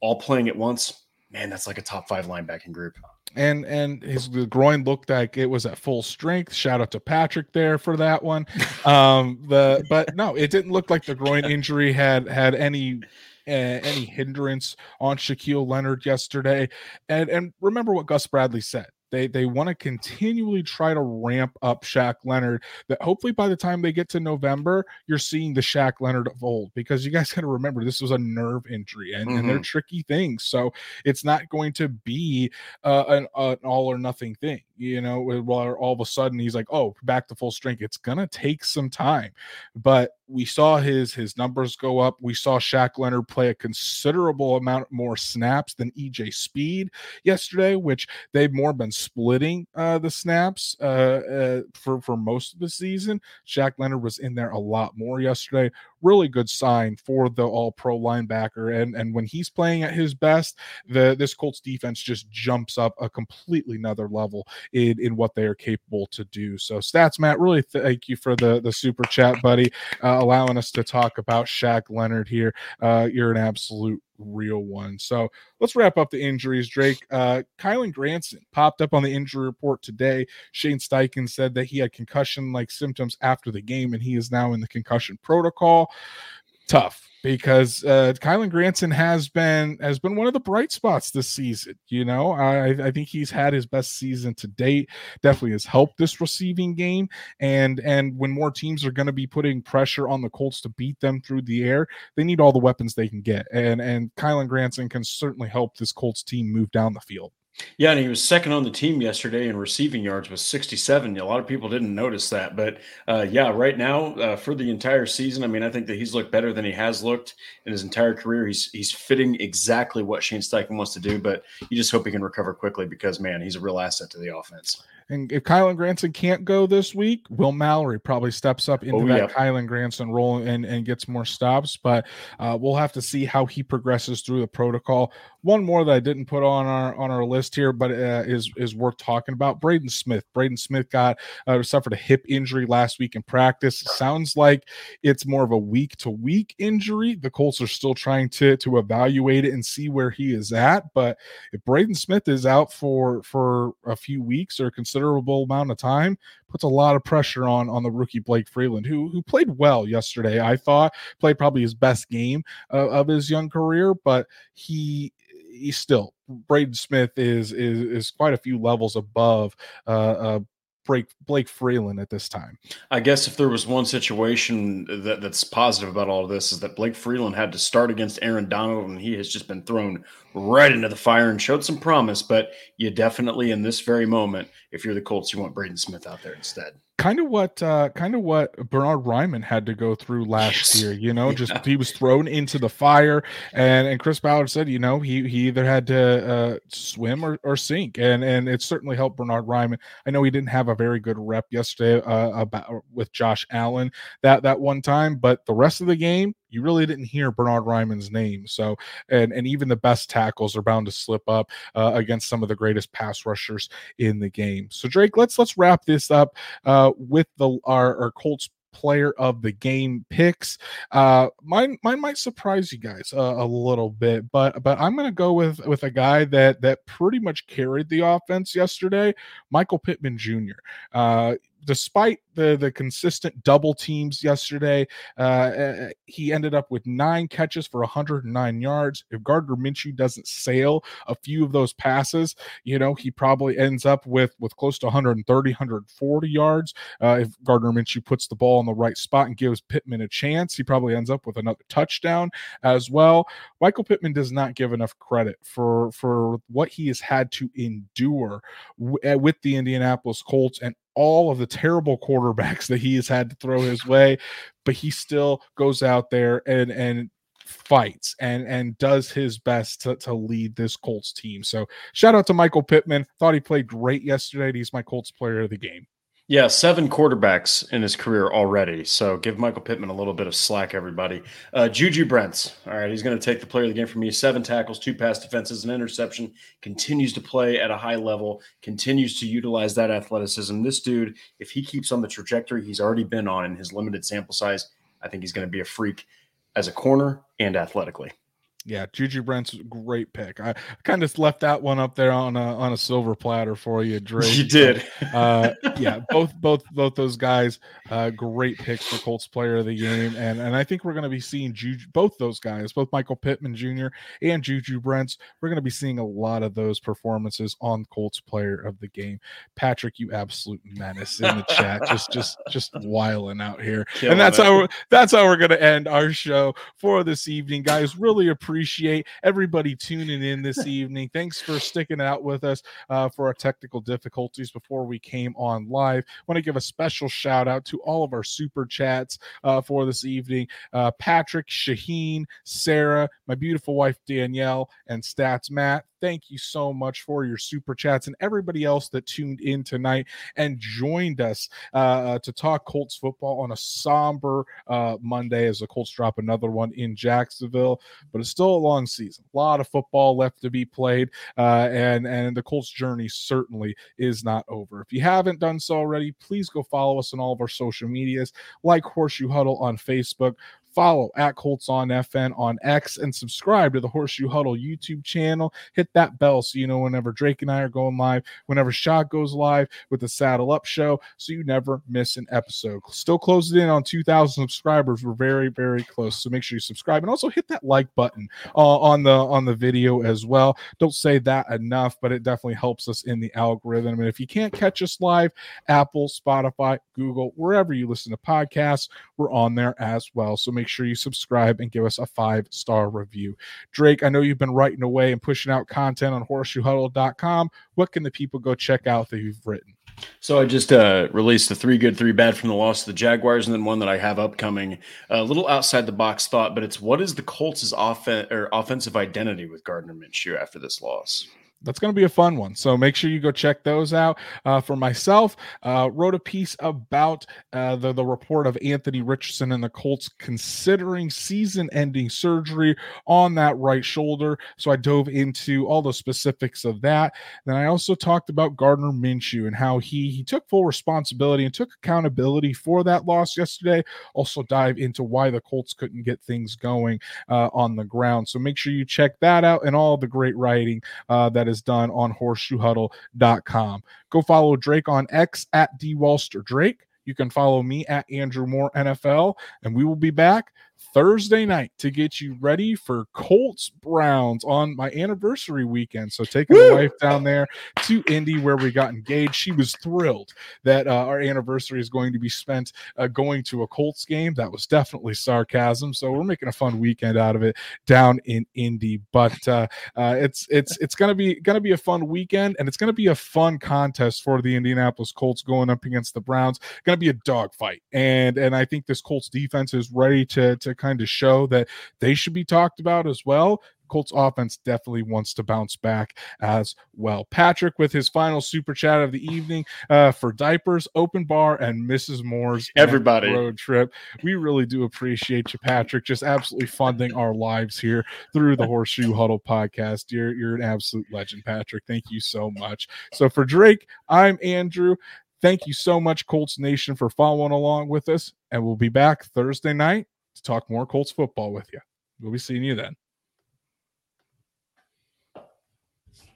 all playing at once. Man, that's like a top five linebacking group. And and his the groin looked like it was at full strength. Shout out to Patrick there for that one. [laughs] Um, the but no, it didn't look like the groin injury had had any uh, any hindrance on Shaquille Leonard yesterday. And and remember what Gus Bradley said. They they want to continually try to ramp up Shaq Leonard. That hopefully by the time they get to November, you're seeing the Shaq Leonard of old. Because you guys [laughs] got to remember this was a nerve injury, and, mm-hmm. and they're mm-hmm. tricky things. So it's not going to be uh, an, an all or nothing thing. You know, where all of a sudden he's like, oh, back to full strength. It's gonna take some time, but we saw his his numbers go up. We saw Shaq Leonard play a considerable amount more snaps than EJ Speed yesterday, which they've more been splitting uh, the snaps uh, uh, for for most of the season. Shaq Leonard was in there a lot more yesterday. Really good sign for the All Pro linebacker, and and when he's playing at his best, the this Colts defense just jumps up a completely another level in in what they are capable to do. So stats, Matt, really thank you for the the super chat, buddy. Uh, allowing us to talk about Shaq Leonard here. Uh, you're an absolute real one. So let's wrap up the injuries, Drake. Uh, Kylen Granson popped up on the injury report today. Shane Steichen said that he had concussion like symptoms after the game and he is now in the concussion protocol. Tough because uh, Kylen Granson has been has been one of the bright spots this season. You know, I, I think he's had his best season to date. Definitely has helped this receiving game. And and when more teams are going to be putting pressure on the Colts to beat them through the air, they need all the weapons they can get. And and Kylen Granson can certainly help this Colts team move down the field. Yeah, and he was second on the team yesterday in receiving yards with 67. A lot of people didn't notice that, but uh, yeah, right now uh, for the entire season, I mean, I think that he's looked better than he has looked in his entire career. He's he's fitting exactly what Shane Steichen wants to do, but you just hope he can recover quickly because man, he's a real asset to the offense. And if Kylen Granson can't go this week, Will Mallory probably steps up into oh, that yeah. Kylen Granson role and, and gets more stops. But uh, we'll have to see how he progresses through the protocol. One more that I didn't put on our on our list here, but uh, is is worth talking about. Braden Smith. Braden Smith got uh, suffered a hip injury last week in practice. sounds like it's more of a week to week injury. The Colts are still trying to to evaluate it and see where he is at. But if Braden Smith is out for for a few weeks or a considerable amount of time, puts a lot of pressure on on the rookie Blake Freeland, who who played well yesterday. I thought played probably his best game uh, of his young career, but he he's still Braden Smith is is is quite a few levels above uh, uh Blake Blake Freeland at this time. I guess if there was one situation that, that's positive about all of this is that Blake Freeland had to start against Aaron Donald, and he has just been thrown right into the fire and showed some promise. But you definitely, in this very moment, if you're the Colts, you want Braden Smith out there instead kind of what uh kind of what Bernard Raimann had to go through last yes. year, you know, yeah. just he was thrown into the fire and and Chris Ballard said, you know, he he either had to uh swim or, or sink and and it certainly helped Bernard Raimann. I know he didn't have a very good rep yesterday uh about with Josh Allen that that one time, but the rest of the game you really didn't hear Bernard Raimann's name. So, and and even the best tackles are bound to slip up uh, against some of the greatest pass rushers in the game. So, Drake, let's let's wrap this up uh, with the our, our Colts player of the game picks. Uh, mine mine might surprise you guys uh, a little bit, but but I'm to go with with a guy that that pretty much carried the offense yesterday, Michael Pittman Jr. Uh, despite the the consistent double teams yesterday, uh, uh, he ended up with nine catches for 109 yards. If Gardner Minshew doesn't sail a few of those passes, you know he probably ends up with with close to 130, 140 yards. Uh, if Gardner Minshew puts the ball in the right spot and gives Pittman a chance, he probably ends up with another touchdown as well. Michael Pittman does not give enough credit for for what he has had to endure w- uh, with the Indianapolis Colts and all of the terrible quarterbacks that he has had to throw his way, but he still goes out there and and fights and and does his best to, to lead this Colts team. So shout out to Michael Pittman. Thought he played great yesterday. He's my Colts player of the game. Yeah, seven quarterbacks in his career already. So give Michael Pittman a little bit of slack, everybody. Uh, Juju Brents. All right, he's going to take the player of the game for me. Seven tackles, two pass defenses, an interception. Continues to play at a high level. Continues to utilize that athleticism. This dude, if he keeps on the trajectory he's already been on in his limited sample size, I think he's going to be a freak as a corner and athletically yeah, Juju Brents great pick. I kind of left that one up there on a on a silver platter for you, [laughs] Drake. You did. uh, [laughs] yeah, both both both those guys, uh, great picks for Colts Player of the Game, and and I think we're going to be seeing Juju, both those guys, both Michael Pittman Jr. and Juju Brents. We're going to be seeing a lot of those performances on Colts Player of the Game. Patrick, you absolute menace in the chat, just just just wiling out here, [laughs] Killing and that's it. how that's how we're going to end our show for this evening, guys. Really appreciate appreciate everybody tuning in this evening. Thanks for sticking out with us uh, for our technical difficulties before we came on live. Want to give a special shout out to all of our super chats uh, for this evening uh, Patrick, Shaheen, Sarah, my beautiful wife Danielle, and Stats Matt. Thank you so much for your super chats and everybody else that tuned in tonight and joined us uh, uh, to talk Colts football on a somber uh, Monday as the Colts drop another one in Jacksonville. But it's still a long season, a lot of football left to be played, uh, and and the Colts journey certainly is not over. If you haven't done so already, please go follow us on all of our social medias, like Horseshoe Huddle on Facebook, follow at Colts on FN on X and subscribe to the Horseshoe Huddle YouTube channel. Hit that bell so you know whenever Drake and I are going live, whenever Shot goes live with the Saddle Up Show, so you never miss an episode. Still closing in on 2,000 subscribers. We're very, very close. So make sure you subscribe and also hit that like button uh, on the on the video as well. Don't say that enough, but it definitely helps us in the algorithm. And if you can't catch us live, Apple, Spotify, Google, wherever you listen to podcasts, we're on there as well. So make sure you subscribe and give us a five star review. Drake, I know you've been writing away and pushing out content on horseshoehuddle.com. What can the people go check out that you've written? So I just uh, released the three good, three bad from the loss of the Jaguars, and then one that I have upcoming. A little outside the box thought, but it's what is the Colts' offen- or offensive identity with Gardner Minshew after this loss? That's going to be a fun one. So make sure you go check those out. Uh, for myself, uh, wrote a piece about uh, the the report of Anthony Richardson and the Colts considering season-ending surgery on that right shoulder. So I dove into all the specifics of that. Then I also talked about Gardner Minshew and how he he took full responsibility and took accountability for that loss yesterday. Also dive into why the Colts couldn't get things going uh, on the ground. So make sure you check that out and all the great writing uh, is done on horseshoehuddle.com. Go follow Drake on X at D Drake. You can follow me at Andrew Moore NFL, and we will be back Thursday night to get you ready for Colts Browns on my anniversary weekend. So taking Woo! the wife down there to Indy where we got engaged. She was thrilled that uh, our anniversary is going to be spent uh, going to a Colts game. That was definitely sarcasm. So we're making a fun weekend out of it down in Indy. But uh, uh it's it's it's gonna be gonna be a fun weekend, and it's gonna be a fun contest for the Indianapolis Colts going up against the Browns. Gonna be a dogfight, and and I think this Colts defense is ready to to kind of show that they should be talked about as well. Colts offense definitely wants to bounce back as well. Patrick with his final super chat of the evening uh, for diapers, open bar, and Mrs. Moore's everybody road trip. We really do appreciate you, Patrick. Just absolutely funding our lives here through the Horseshoe Huddle podcast. You're you're an absolute legend, Patrick. Thank you so much. So for Drake, I'm Andrew. Thank you so much, Colts Nation, for following along with us. And we'll be back Thursday night to talk more Colts football with you. We'll be seeing you then.